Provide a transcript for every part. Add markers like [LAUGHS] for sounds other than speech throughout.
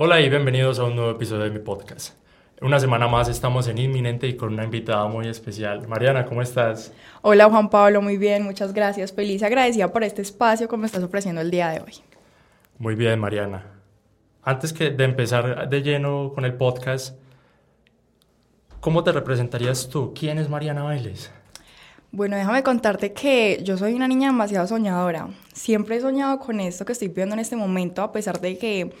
Hola y bienvenidos a un nuevo episodio de mi podcast. Una semana más estamos en Inminente y con una invitada muy especial. Mariana, ¿cómo estás? Hola Juan Pablo, muy bien, muchas gracias. Feliz y agradecida por este espacio que me estás ofreciendo el día de hoy. Muy bien, Mariana. Antes que de empezar de lleno con el podcast, ¿cómo te representarías tú? ¿Quién es Mariana Vélez? Bueno, déjame contarte que yo soy una niña demasiado soñadora. Siempre he soñado con esto que estoy viviendo en este momento, a pesar de que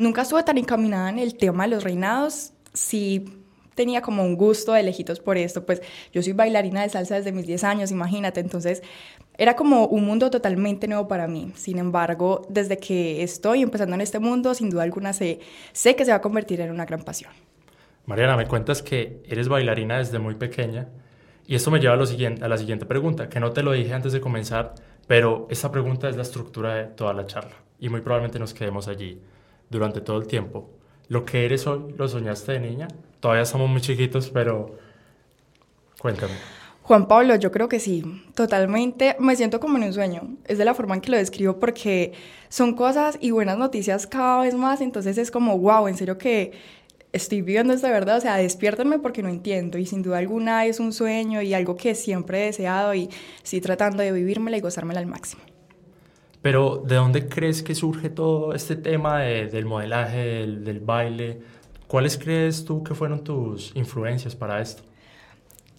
Nunca estuve tan encaminada en el tema de los reinados, sí tenía como un gusto de lejitos por esto, pues yo soy bailarina de salsa desde mis 10 años, imagínate, entonces era como un mundo totalmente nuevo para mí. Sin embargo, desde que estoy empezando en este mundo, sin duda alguna sé, sé que se va a convertir en una gran pasión. Mariana, me cuentas que eres bailarina desde muy pequeña y esto me lleva a, la siguiente pregunta, que no te lo dije antes de comenzar, pero esta pregunta es la estructura de toda la charla y muy probablemente nos quedemos allí durante todo el tiempo. Lo que eres hoy, ¿lo soñaste de niña? Todavía somos muy chiquitos, pero cuéntame. Juan Pablo, yo creo que sí, totalmente. Me siento como en un sueño. Es de la forma en que lo describo porque son cosas y buenas noticias cada vez más. Entonces es como, wow, en serio que estoy viviendo esto de verdad. O sea, despiértenme porque no entiendo. Y sin duda alguna es un sueño y algo que siempre he deseado y estoy tratando de vivírmela y gozármela al máximo. Pero ¿de dónde crees que surge todo este tema del modelaje, del, baile? ¿Cuáles crees tú que fueron tus influencias para esto?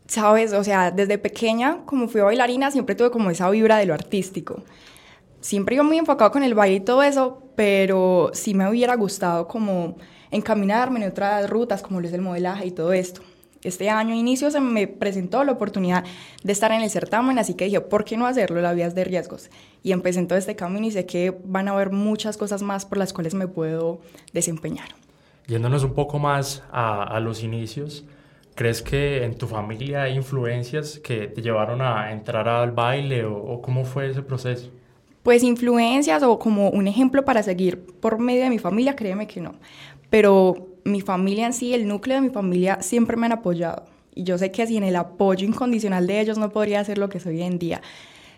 Sabes, o sea, desde pequeña, como fui bailarina, siempre tuve como esa vibra de lo artístico. Siempre iba muy enfocado con el baile y todo eso, pero sí me hubiera gustado como encaminarme en otras rutas, como lo es el modelaje y todo esto este año inicio se me presentó la oportunidad de estar en el certamen, así que dije, ¿por qué no hacerlo? La vida es de riesgos. Y empecé en todo este camino y sé que van a haber muchas cosas más por las cuales me puedo desempeñar. Yéndonos un poco más a, los inicios, ¿crees que en tu familia hay influencias que te llevaron a entrar al baile o, o cómo fue ese proceso? Pues influencias o como un ejemplo para seguir por medio de mi familia, créeme que no. Pero mi familia en sí, el núcleo de mi familia, siempre me han apoyado. Y yo sé que sin el apoyo incondicional de ellos no podría ser lo que soy hoy en día.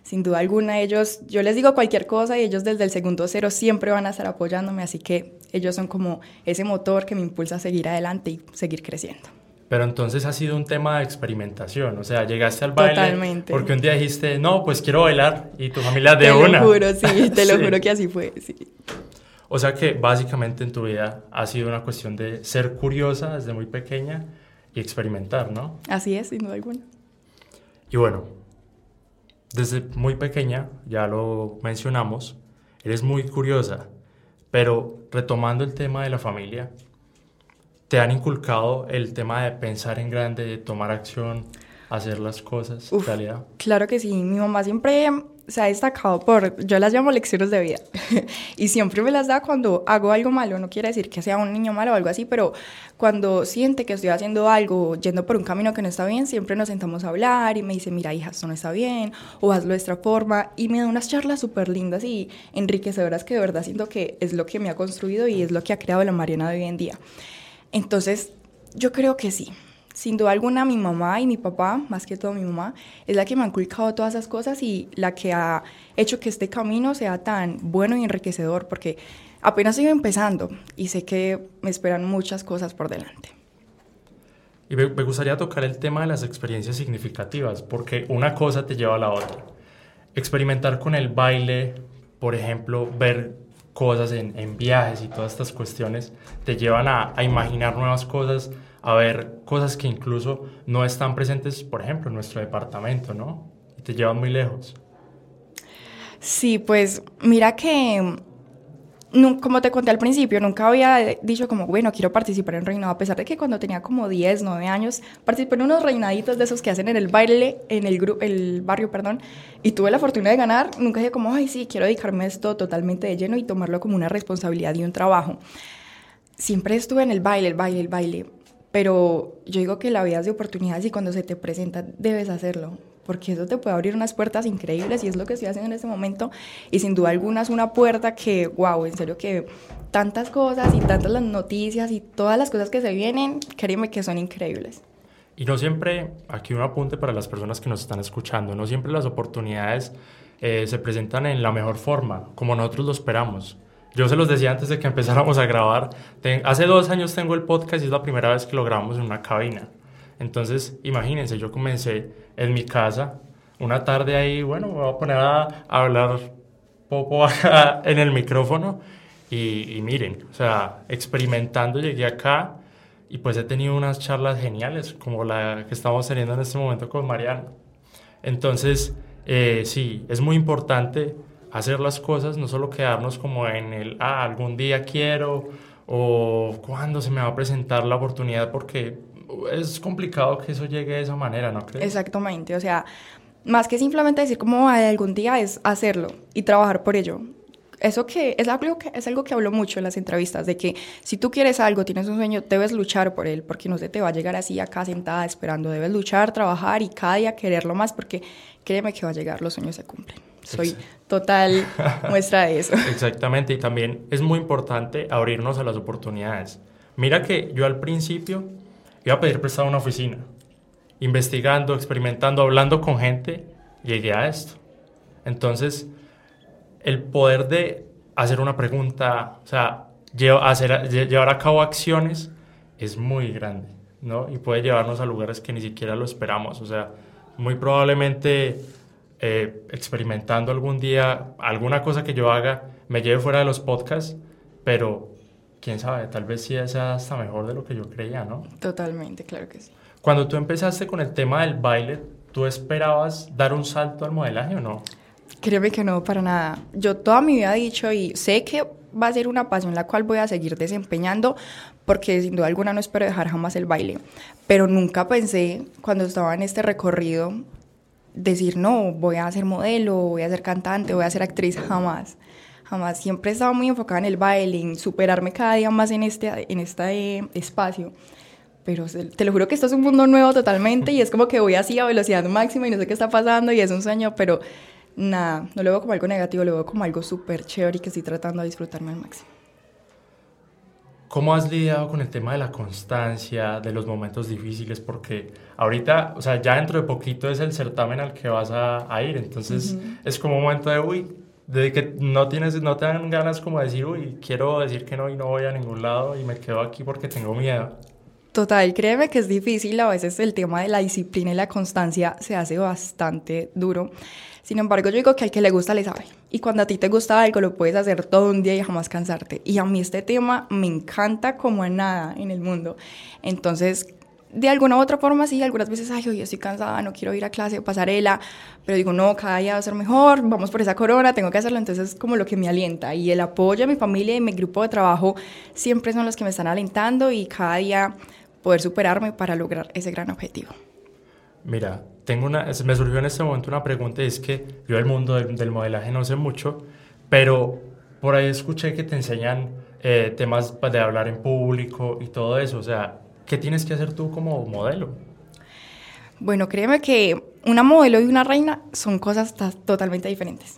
Sin duda alguna, ellos, yo les digo cualquier cosa y ellos desde el segundo cero siempre van a estar apoyándome, así que ellos son como ese motor que me impulsa a seguir adelante y seguir creciendo. Pero entonces ha sido un tema de experimentación, o sea, llegaste al baile Totalmente. porque un día dijiste, no, pues quiero bailar y tu familia de una. Te lo juro, sí, te lo [LAUGHS] juro que así fue, sí. O sea que básicamente en tu vida ha sido una cuestión de ser curiosa desde muy pequeña y experimentar, ¿no? Así es, sin duda alguna. Y bueno, desde muy pequeña, ya lo mencionamos, eres muy curiosa, pero retomando el tema de la familia, ¿te han inculcado el tema de pensar en grande, de tomar acción, hacer las cosas en realidad? Claro que sí, mi mamá siempre se ha destacado por, yo las llamo lecciones de vida, [LAUGHS] y siempre me las da cuando hago algo malo, no quiere decir que sea un niño malo o algo así, pero cuando siente que estoy haciendo algo, yendo por un camino que no está bien, siempre nos sentamos a hablar y me dice, mira hija, esto no está bien, o hazlo de esta forma, y me da unas charlas súper lindas y enriquecedoras que de verdad siento que es lo que me ha construido y es lo que ha creado la Mariana de hoy en día. Entonces, yo creo que sí, sin duda alguna mi mamá y mi papá, más que todo mi mamá, es la que me ha inculcado todas esas cosas y la que ha hecho que este camino sea tan bueno y enriquecedor, porque apenas estoy empezando y sé que me esperan muchas cosas por delante. Y me, gustaría tocar el tema de las experiencias significativas, porque una cosa te lleva a la otra. Experimentar con el baile, por ejemplo, ver cosas en, viajes y todas estas cuestiones, te llevan a imaginar nuevas cosas, a ver cosas que incluso no están presentes, por ejemplo, en nuestro departamento, ¿no? Y te llevan muy lejos. Sí, pues mira que, como te conté al principio, nunca había dicho como, bueno, quiero participar en reinado, a pesar de que cuando tenía como 10, 9 años, participé en unos reinaditos de esos que hacen en el baile, en el, el barrio, perdón, y tuve la fortuna de ganar, nunca dije como, ay, sí, quiero dedicarme a esto totalmente de lleno y tomarlo como una responsabilidad y un trabajo. Siempre estuve en el baile, el baile, el baile pero yo digo que la vida es de oportunidades y cuando se te presenta debes hacerlo, porque eso te puede abrir unas puertas increíbles y es lo que estoy haciendo en este momento. Y sin duda alguna es una puerta que, wow, en serio que tantas cosas y tantas las noticias y todas las cosas que se vienen, créeme que son increíbles. Y no siempre, aquí un apunte para las personas que nos están escuchando, no siempre las oportunidades eh, se presentan en la mejor forma, como nosotros lo esperamos. Yo se los decía antes de que empezáramos a grabar. hace dos años tengo el podcast y es la primera vez que lo grabamos en una cabina. Entonces, imagínense, yo comencé en mi casa, una tarde ahí, bueno, me voy a poner a, hablar poco [LAUGHS] en el micrófono y, y, miren, o sea, experimentando llegué acá y pues he tenido unas charlas geniales como la que estamos teniendo en este momento con Mariana. Entonces, eh, sí, es muy importante hacer las cosas, no solo quedarnos como en el, ah, algún día quiero o cuándo se me va a presentar la oportunidad, porque es complicado que eso llegue de esa manera, ¿no crees? Exactamente, o sea, más que simplemente decir como algún día es hacerlo y trabajar por ello. Eso que es algo que es algo que hablo mucho en las entrevistas de que si tú quieres algo, tienes un sueño, debes luchar por él, porque no se te va a llegar así acá sentada esperando, debes luchar, trabajar y cada día quererlo más porque créeme que va a llegar, los sueños se cumplen. Soy total [LAUGHS] muestra de eso. Exactamente, y también es muy importante abrirnos a las oportunidades. Mira que yo al principio iba a pedir prestado una oficina. Investigando, experimentando, hablando con gente, llegué a esto. Entonces, el poder de hacer una pregunta, o sea, hacer, llevar a cabo acciones es muy grande, ¿no? Y puede llevarnos a lugares que ni siquiera lo esperamos. O sea, muy probablemente eh, experimentando algún día alguna cosa que yo haga me lleve fuera de los podcasts, pero quién sabe, tal vez sí sea hasta mejor de lo que yo creía, ¿no? Totalmente, claro que sí. Cuando tú empezaste con el tema del baile, ¿tú esperabas dar un salto al modelaje o no? Créeme que no, para nada. Yo toda mi vida he dicho y sé que va a ser una pasión la cual voy a seguir desempeñando porque sin duda alguna no espero dejar jamás el baile. Pero nunca pensé cuando estaba en este recorrido decir, no, voy a ser modelo, voy a ser cantante, voy a ser actriz, jamás jamás. Siempre he estado muy enfocada en el baile, superarme cada día más en este, en este espacio. Pero te lo juro que esto es un mundo nuevo totalmente y es como que voy así a velocidad máxima y no sé qué está pasando y es un sueño, pero nada, no lo veo como algo negativo, lo veo como algo súper chévere y que estoy tratando de disfrutarme al máximo. ¿Cómo has lidiado con el tema de la constancia, de los momentos difíciles? Porque ahorita, o sea, ya dentro de poquito es el certamen al que vas a, ir, entonces es como un momento de, uy, de que no tienes, no te dan ganas como de decir, uy, quiero decir que no y no voy a ningún lado y me quedo aquí porque tengo miedo. Total, créeme que es difícil, a veces el tema de la disciplina y la constancia se hace bastante duro. Sin embargo, yo digo que al que le gusta le sabe. Y cuando a ti te gusta algo, lo puedes hacer todo un día y jamás cansarte. Y a mí este tema me encanta como en nada en el mundo. Entonces, de alguna u otra forma, sí, algunas veces, ay, hoy estoy cansada, no quiero ir a clase o pasarela, pero digo, no, cada día va a ser mejor, vamos por esa corona, tengo que hacerlo, entonces es como lo que me alienta. Y el apoyo de mi familia y mi grupo de trabajo siempre son los que me están alentando y cada día poder superarme para lograr ese gran objetivo. Mira, tengo una, me surgió en este momento una pregunta y es que yo del mundo del, modelaje no sé mucho, pero por ahí escuché que te enseñan eh, temas de hablar en público y todo eso, o sea, ¿Qué tienes que hacer tú como modelo? Bueno, créeme que una modelo y una reina son cosas totalmente diferentes.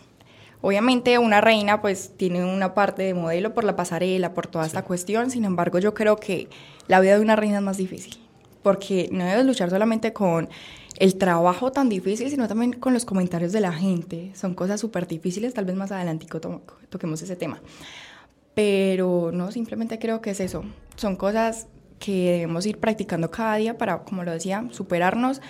Obviamente una reina pues tiene una parte de modelo por la pasarela, por toda esta cuestión, sin embargo yo creo que la vida de una reina es más difícil, porque no debes luchar solamente con el trabajo tan difícil, sino también con los comentarios de la gente. Son cosas súper difíciles, tal vez más adelante toquemos ese tema. Pero no, simplemente creo que es eso. Son cosas que debemos ir practicando cada día para, como lo decía, superarnos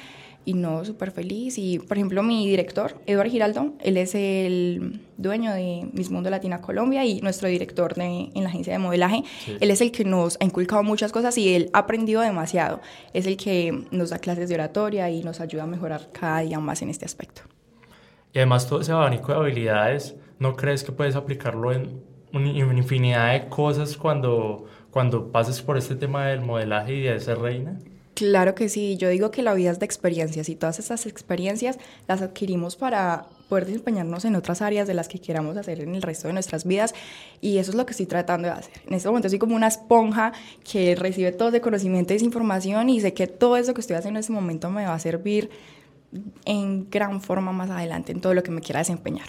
y no súper feliz. Y, por ejemplo, mi director, Eduardo Giraldo, él es el dueño de Miss Mundo Latina Colombia y nuestro director de, en la agencia de modelaje. Él es el que nos ha inculcado muchas cosas y él ha aprendido demasiado. Es el que nos da clases de oratoria y nos ayuda a mejorar cada día más en este aspecto. Y además todo ese abanico de habilidades, ¿no crees que puedes aplicarlo en una infinidad de cosas cuando cuando pases por este tema del modelaje y de ser reina? Claro que sí, yo digo que la vida es de experiencias y todas esas experiencias las adquirimos para poder desempeñarnos en otras áreas de las que queramos hacer en el resto de nuestras vidas y eso es lo que estoy tratando de hacer. En este momento soy como una esponja que recibe todo ese conocimiento y esa información y sé que todo eso que estoy haciendo en este momento me va a servir en gran forma más adelante en todo lo que me quiera desempeñar.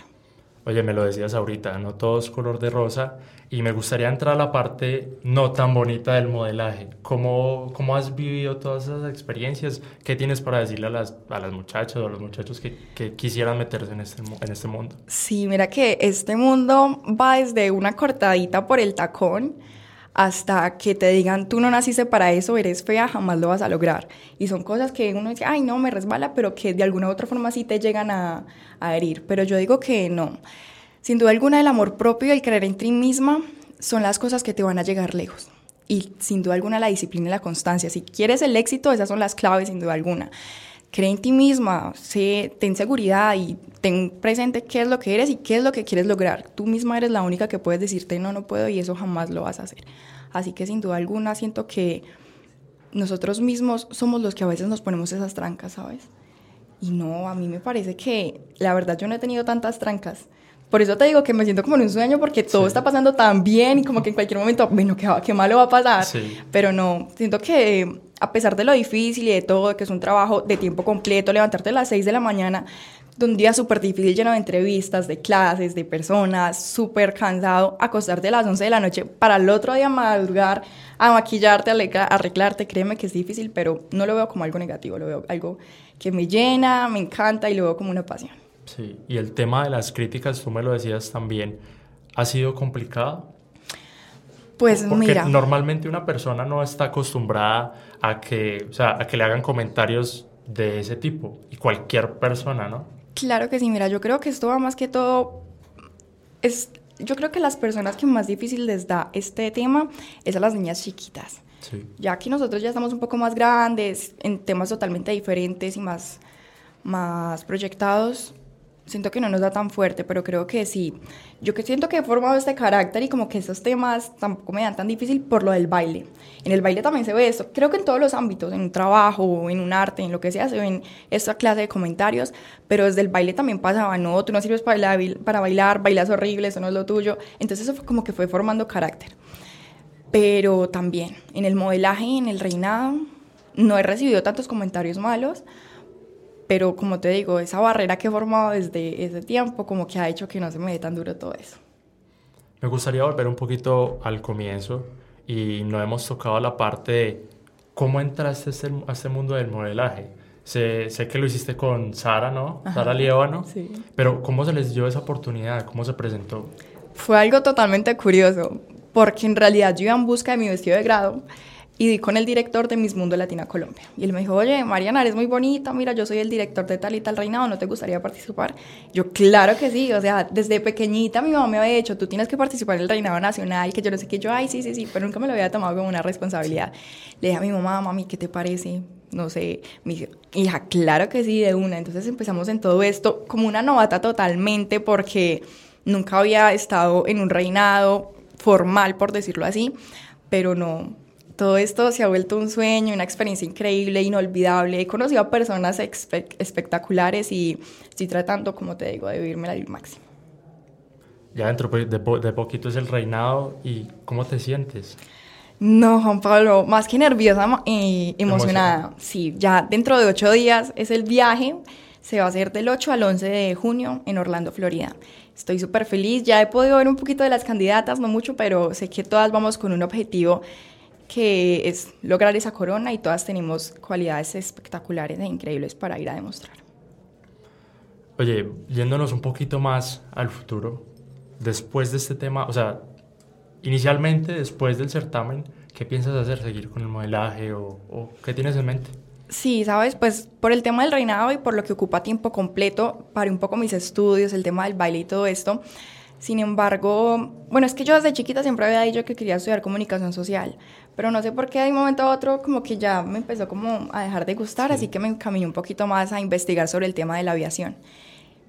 Oye, me lo decías ahorita, no todo es color de rosa y me gustaría entrar a la parte no tan bonita del modelaje. ¿Cómo, cómo has vivido todas esas experiencias? ¿Qué tienes para decirle a las, a las muchachas o a los muchachos que, que quisieran meterse en este, en este mundo? Sí, mira que este mundo va desde una cortadita por el tacón hasta que te digan, tú no naciste para eso, eres fea, jamás lo vas a lograr. Y son cosas que uno dice, ay, no, me resbala, pero que de alguna u otra forma sí te llegan a, herir. Pero yo digo que no. Sin duda alguna, el amor propio y el creer en ti misma son las cosas que te van a llegar lejos. Y sin duda alguna, la disciplina y la constancia. Si quieres el éxito, esas son las claves, sin duda alguna. Cree en ti misma, sé, ten seguridad y ten presente qué es lo que eres y qué es lo que quieres lograr. Tú misma eres la única que puedes decirte no, no puedo y eso jamás lo vas a hacer. Así que sin duda alguna siento que nosotros mismos somos los que a veces nos ponemos esas trancas, ¿sabes? Y no, a mí me parece que la verdad yo no he tenido tantas trancas. Por eso te digo que me siento como en un sueño porque todo está pasando tan bien y como que en cualquier momento, bueno, qué, qué malo va a pasar. Sí. Pero no, siento que a pesar de lo difícil y de todo, que es un trabajo de tiempo completo, levantarte a las 6 de la mañana, de un día súper difícil lleno de entrevistas, de clases, de personas, súper cansado, acostarte a las 11 de la noche para el otro día madrugar, a maquillarte, a arreglarte, créeme que es difícil, pero no lo veo como algo negativo, lo veo algo que me llena, me encanta y lo veo como una pasión. Sí, y el tema de las críticas, tú me lo decías también, ¿ha sido complicado? Pues Porque mira. Normalmente una persona no está acostumbrada a que, o sea, a que le hagan comentarios de ese tipo, y cualquier persona, ¿no? Claro que sí, mira, yo creo que esto va más que todo, es, yo creo que las personas que más difícil les da este tema es a las niñas chiquitas. Sí. Ya que nosotros ya estamos un poco más grandes, en temas totalmente diferentes y más, más proyectados, siento que no nos da tan fuerte, pero creo que sí. Yo que siento que he formado este carácter y como que esos temas tampoco me dan tan difícil por lo del baile. En el baile también se ve esto. Creo que en todos los ámbitos, en un trabajo, en un arte, en lo que sea, se ven esta clase de comentarios, pero desde el baile también pasaba, no, tú no sirves para bailar, para bailar bailas horrible, eso no es lo tuyo. Entonces eso fue como que fue formando carácter. Pero también en el modelaje, en el reinado, no he recibido tantos comentarios malos, pero como te digo, esa barrera que he formado desde ese tiempo como que ha hecho que no se me dé tan duro todo eso. Me gustaría volver un poquito al comienzo y no hemos tocado la parte de cómo entraste a este, mundo del modelaje. Sé, sé, que lo hiciste con Sara, ¿no? Sara Liévano. Sí. Pero ¿cómo se les dio esa oportunidad? ¿Cómo se presentó? Fue algo totalmente curioso, porque en realidad yo iba en busca de mi vestido de grado y di con el director de Miss Mundo Latina Colombia. Y él me dijo, oye, Mariana, eres muy bonita, mira, yo soy el director de tal y tal reinado, ¿no te gustaría participar? Yo, claro que sí, o sea, desde pequeñita mi mamá me había dicho, tú tienes que participar en el reinado nacional, que yo no sé qué, yo, ay, sí, sí, sí, pero nunca me lo había tomado como una responsabilidad. Le dije a mi mamá, mami, ¿qué te parece? No sé, mi hija, claro que sí, de una. Entonces empezamos en todo esto como una novata totalmente porque nunca había estado en un reinado formal, por decirlo así, pero no, todo esto se ha vuelto un sueño, una experiencia increíble, inolvidable. He conocido a personas espectaculares y estoy tratando, como te digo, de vivirme al máximo. Ya dentro pues, de, de, poquito es el reinado y ¿cómo te sientes? No, Juan Pablo, más que nerviosa y emocionada. Sí, ya dentro de ocho días es el viaje. Se va a hacer del 8 al 11 de junio en Orlando, Florida. Estoy súper feliz. Ya he podido ver un poquito de las candidatas, no mucho, pero sé que todas vamos con un objetivo que es lograr esa corona y todas tenemos cualidades espectaculares e increíbles para ir a demostrar. Oye, yéndonos un poquito más al futuro, después de este tema, o sea, inicialmente después del certamen, ¿qué piensas hacer? ¿Seguir con el modelaje o, o qué tienes en mente? Sí, sabes, pues por el tema del reinado y por lo que ocupa tiempo completo, paré un poco mis estudios, el tema del baile y todo esto. Sin embargo, bueno, es que yo desde chiquita siempre había dicho que quería estudiar comunicación social, pero no sé por qué de un momento a otro como que ya me empezó como a dejar de gustar, así que me encaminé un poquito más a investigar sobre el tema de la aviación.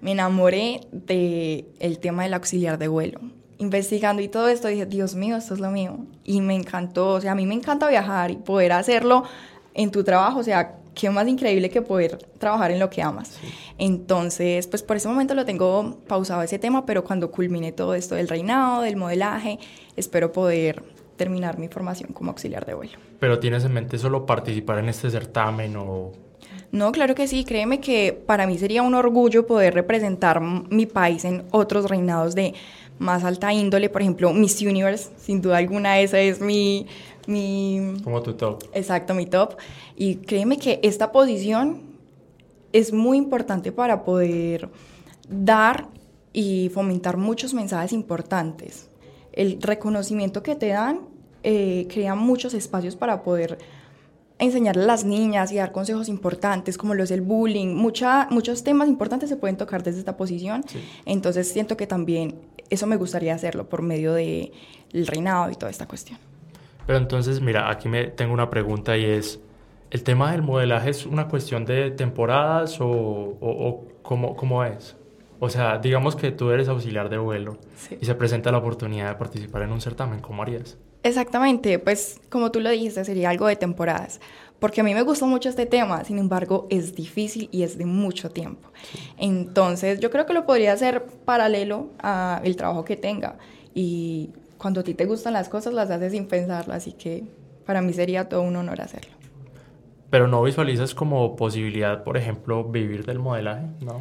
Me enamoré del el tema del auxiliar de vuelo. Investigando y todo esto dije, Dios mío, esto es lo mío. Y me encantó, o sea, a mí me encanta viajar y poder hacerlo en tu trabajo, o sea, qué más increíble que poder trabajar en lo que amas. Entonces, pues por ese momento lo tengo pausado ese tema, pero cuando culmine todo esto del reinado, del modelaje, espero poder terminar mi formación como auxiliar de vuelo. ¿Pero tienes en mente solo participar en este certamen o...? No, claro que sí. Créeme que para mí sería un orgullo poder representar mi país en otros reinados de más alta índole. Por ejemplo, Miss Universe, sin duda alguna, esa es mi, mi... Como tu top. Exacto, mi top. Y créeme que esta posición es muy importante para poder dar y fomentar muchos mensajes importantes. El reconocimiento que te dan eh, crea muchos espacios para poder enseñarle a las niñas y dar consejos importantes como lo es el bullying. Mucha, muchos temas importantes se pueden tocar desde esta posición. Entonces siento que también eso me gustaría hacerlo por medio del reinado y toda esta cuestión. Pero entonces, mira, aquí me tengo una pregunta y es, ¿el tema del modelaje es una cuestión de temporadas o, o, cómo, cómo, es? O sea, digamos que tú eres auxiliar de vuelo y se presenta la oportunidad de participar en un certamen, ¿cómo harías? Exactamente, pues como tú lo dijiste, sería algo de temporadas, porque a mí me gustó mucho este tema, sin embargo es difícil y es de mucho tiempo. Entonces yo creo que lo podría hacer paralelo al trabajo que tenga y cuando a ti te gustan las cosas las haces sin pensarlo, así que para mí sería todo un honor hacerlo. Pero no visualizas como posibilidad, por ejemplo, vivir del modelaje, ¿no?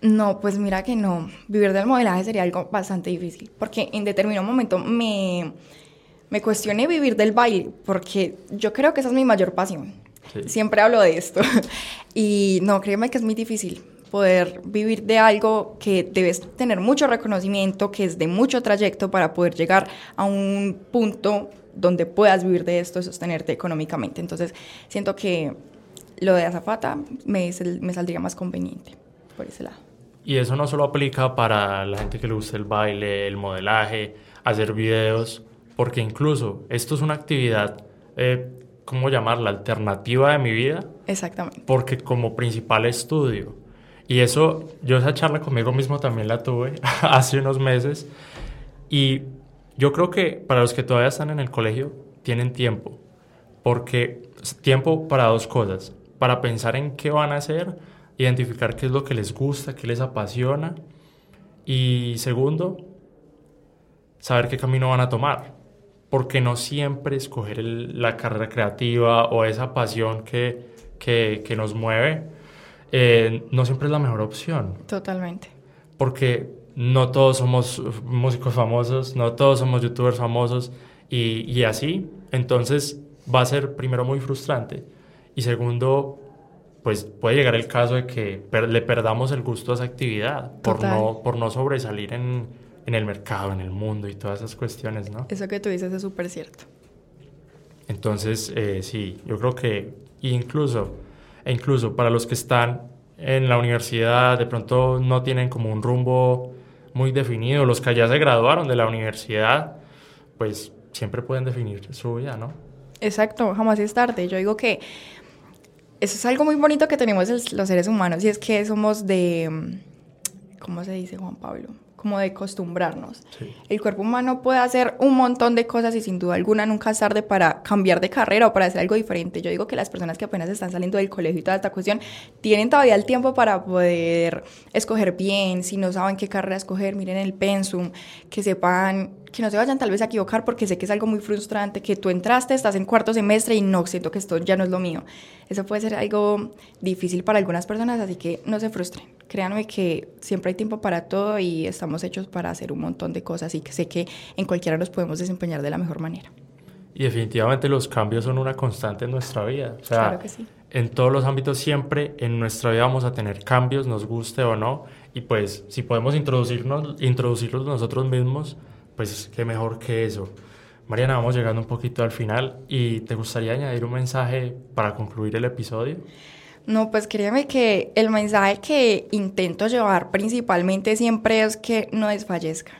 No, pues mira que no. Vivir del modelaje sería algo bastante difícil, porque en determinado momento me me cuestioné vivir del baile, porque yo creo que esa es mi mayor pasión. Siempre hablo de esto. [LAUGHS] y no, créeme que es muy difícil poder vivir de algo que debes tener mucho reconocimiento, que es de mucho trayecto para poder llegar a un punto donde puedas vivir de esto y sostenerte económicamente. Entonces, siento que lo de azafata me, me saldría más conveniente por ese lado. Y eso no solo aplica para la gente que le gusta el baile, el modelaje, hacer videos, porque incluso esto es una actividad, eh, ¿cómo llamarla? Alternativa de mi vida. Exactamente. Porque como principal estudio. Y eso, yo esa charla conmigo mismo también la tuve [LAUGHS] hace unos meses. Y yo creo que para los que todavía están en el colegio, tienen tiempo. Porque tiempo para dos cosas. Para pensar en qué van a hacer, identificar qué es lo que les gusta, qué les apasiona. Y segundo, saber qué camino van a tomar porque no siempre escoger la carrera creativa o esa pasión que, que, nos mueve, eh, no siempre es la mejor opción. Totalmente. Porque no todos somos músicos famosos, no todos somos youtubers famosos y, y así, entonces va a ser primero muy frustrante y segundo, pues puede llegar el caso de que le perdamos el gusto a esa actividad por no, por no sobresalir en, en el mercado, en el mundo y todas esas cuestiones, ¿no? Eso que tú dices es súper cierto. Entonces, eh, sí, yo creo que incluso, e incluso para los que están en la universidad, de pronto no tienen como un rumbo muy definido, los que ya se graduaron de la universidad, pues siempre pueden definir su vida, ¿no? Exacto, jamás es tarde. Yo digo que eso es algo muy bonito que tenemos los seres humanos y es que somos de, ¿cómo se dice Juan Pablo? Como de acostumbrarnos. El cuerpo humano puede hacer un montón de cosas y sin duda alguna nunca es tarde para cambiar de carrera o para hacer algo diferente. Yo digo que las personas que apenas están saliendo del colegio y toda esta cuestión tienen todavía el tiempo para poder escoger bien, si no saben qué carrera escoger, miren el pensum, que sepan que no se vayan tal vez a equivocar porque sé que es algo muy frustrante, que tú entraste, estás en cuarto semestre y no, siento que esto ya no es lo mío. Eso puede ser algo difícil para algunas personas, así que no se frustren. Créanme que siempre hay tiempo para todo y estamos hechos para hacer un montón de cosas y que sé que en cualquiera nos podemos desempeñar de la mejor manera. Y definitivamente los cambios son una constante en nuestra vida. O sea, claro que sí. En todos los ámbitos siempre en nuestra vida vamos a tener cambios, nos guste o no. Y pues si podemos introducirnos, introducirlos nosotros mismos, pues qué mejor que eso. Mariana, vamos llegando un poquito al final y ¿te gustaría añadir un mensaje para concluir el episodio? No, pues créeme que el mensaje que intento llevar principalmente siempre es que no desfallezcan.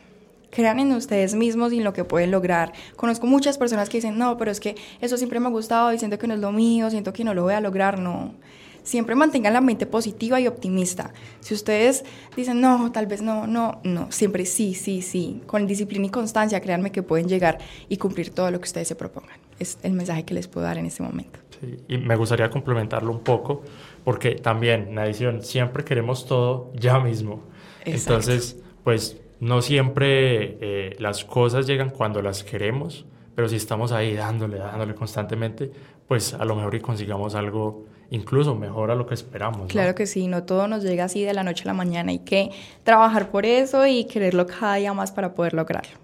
Crean en ustedes mismos y en lo que pueden lograr. Conozco muchas personas que dicen, no, pero es que eso siempre me ha gustado y siento que no es lo mío, siento que no lo voy a lograr. No, siempre mantengan la mente positiva y optimista. Si ustedes dicen, no, tal vez no, no, no, siempre sí, sí, sí. Con disciplina y constancia, créanme que pueden llegar y cumplir todo lo que ustedes se propongan. Es el mensaje que les puedo dar en este momento. Sí, y me gustaría complementarlo un poco, porque también en adición siempre queremos todo ya mismo. Entonces, pues no siempre eh, las cosas llegan cuando las queremos, pero si estamos ahí dándole, dándole constantemente, pues a lo mejor y consigamos algo incluso mejor a lo que esperamos. Claro que sí, no todo nos llega así de la noche a la mañana, hay que trabajar por eso y quererlo cada día más para poder lograrlo.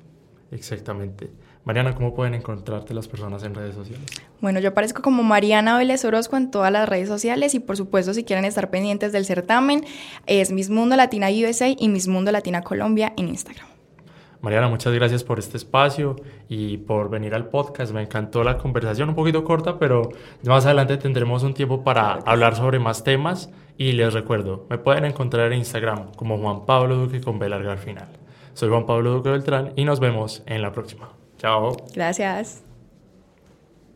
Exactamente. Mariana, ¿cómo pueden encontrarte las personas en redes sociales? Bueno, yo aparezco como Mariana Vélez Orozco en todas las redes sociales y por supuesto si quieren estar pendientes del certamen es Miss Mundo Latina USA y Miss Mundo Latina Colombia en Instagram. Mariana, muchas gracias por este espacio y por venir al podcast. Me encantó la conversación, un poquito corta, pero más adelante tendremos un tiempo para hablar sobre más temas. Y les recuerdo, me pueden encontrar en Instagram como Juan Pablo Duque con B larga al final. Soy Juan Pablo Duque Beltrán y nos vemos en la próxima. Chao. Gracias.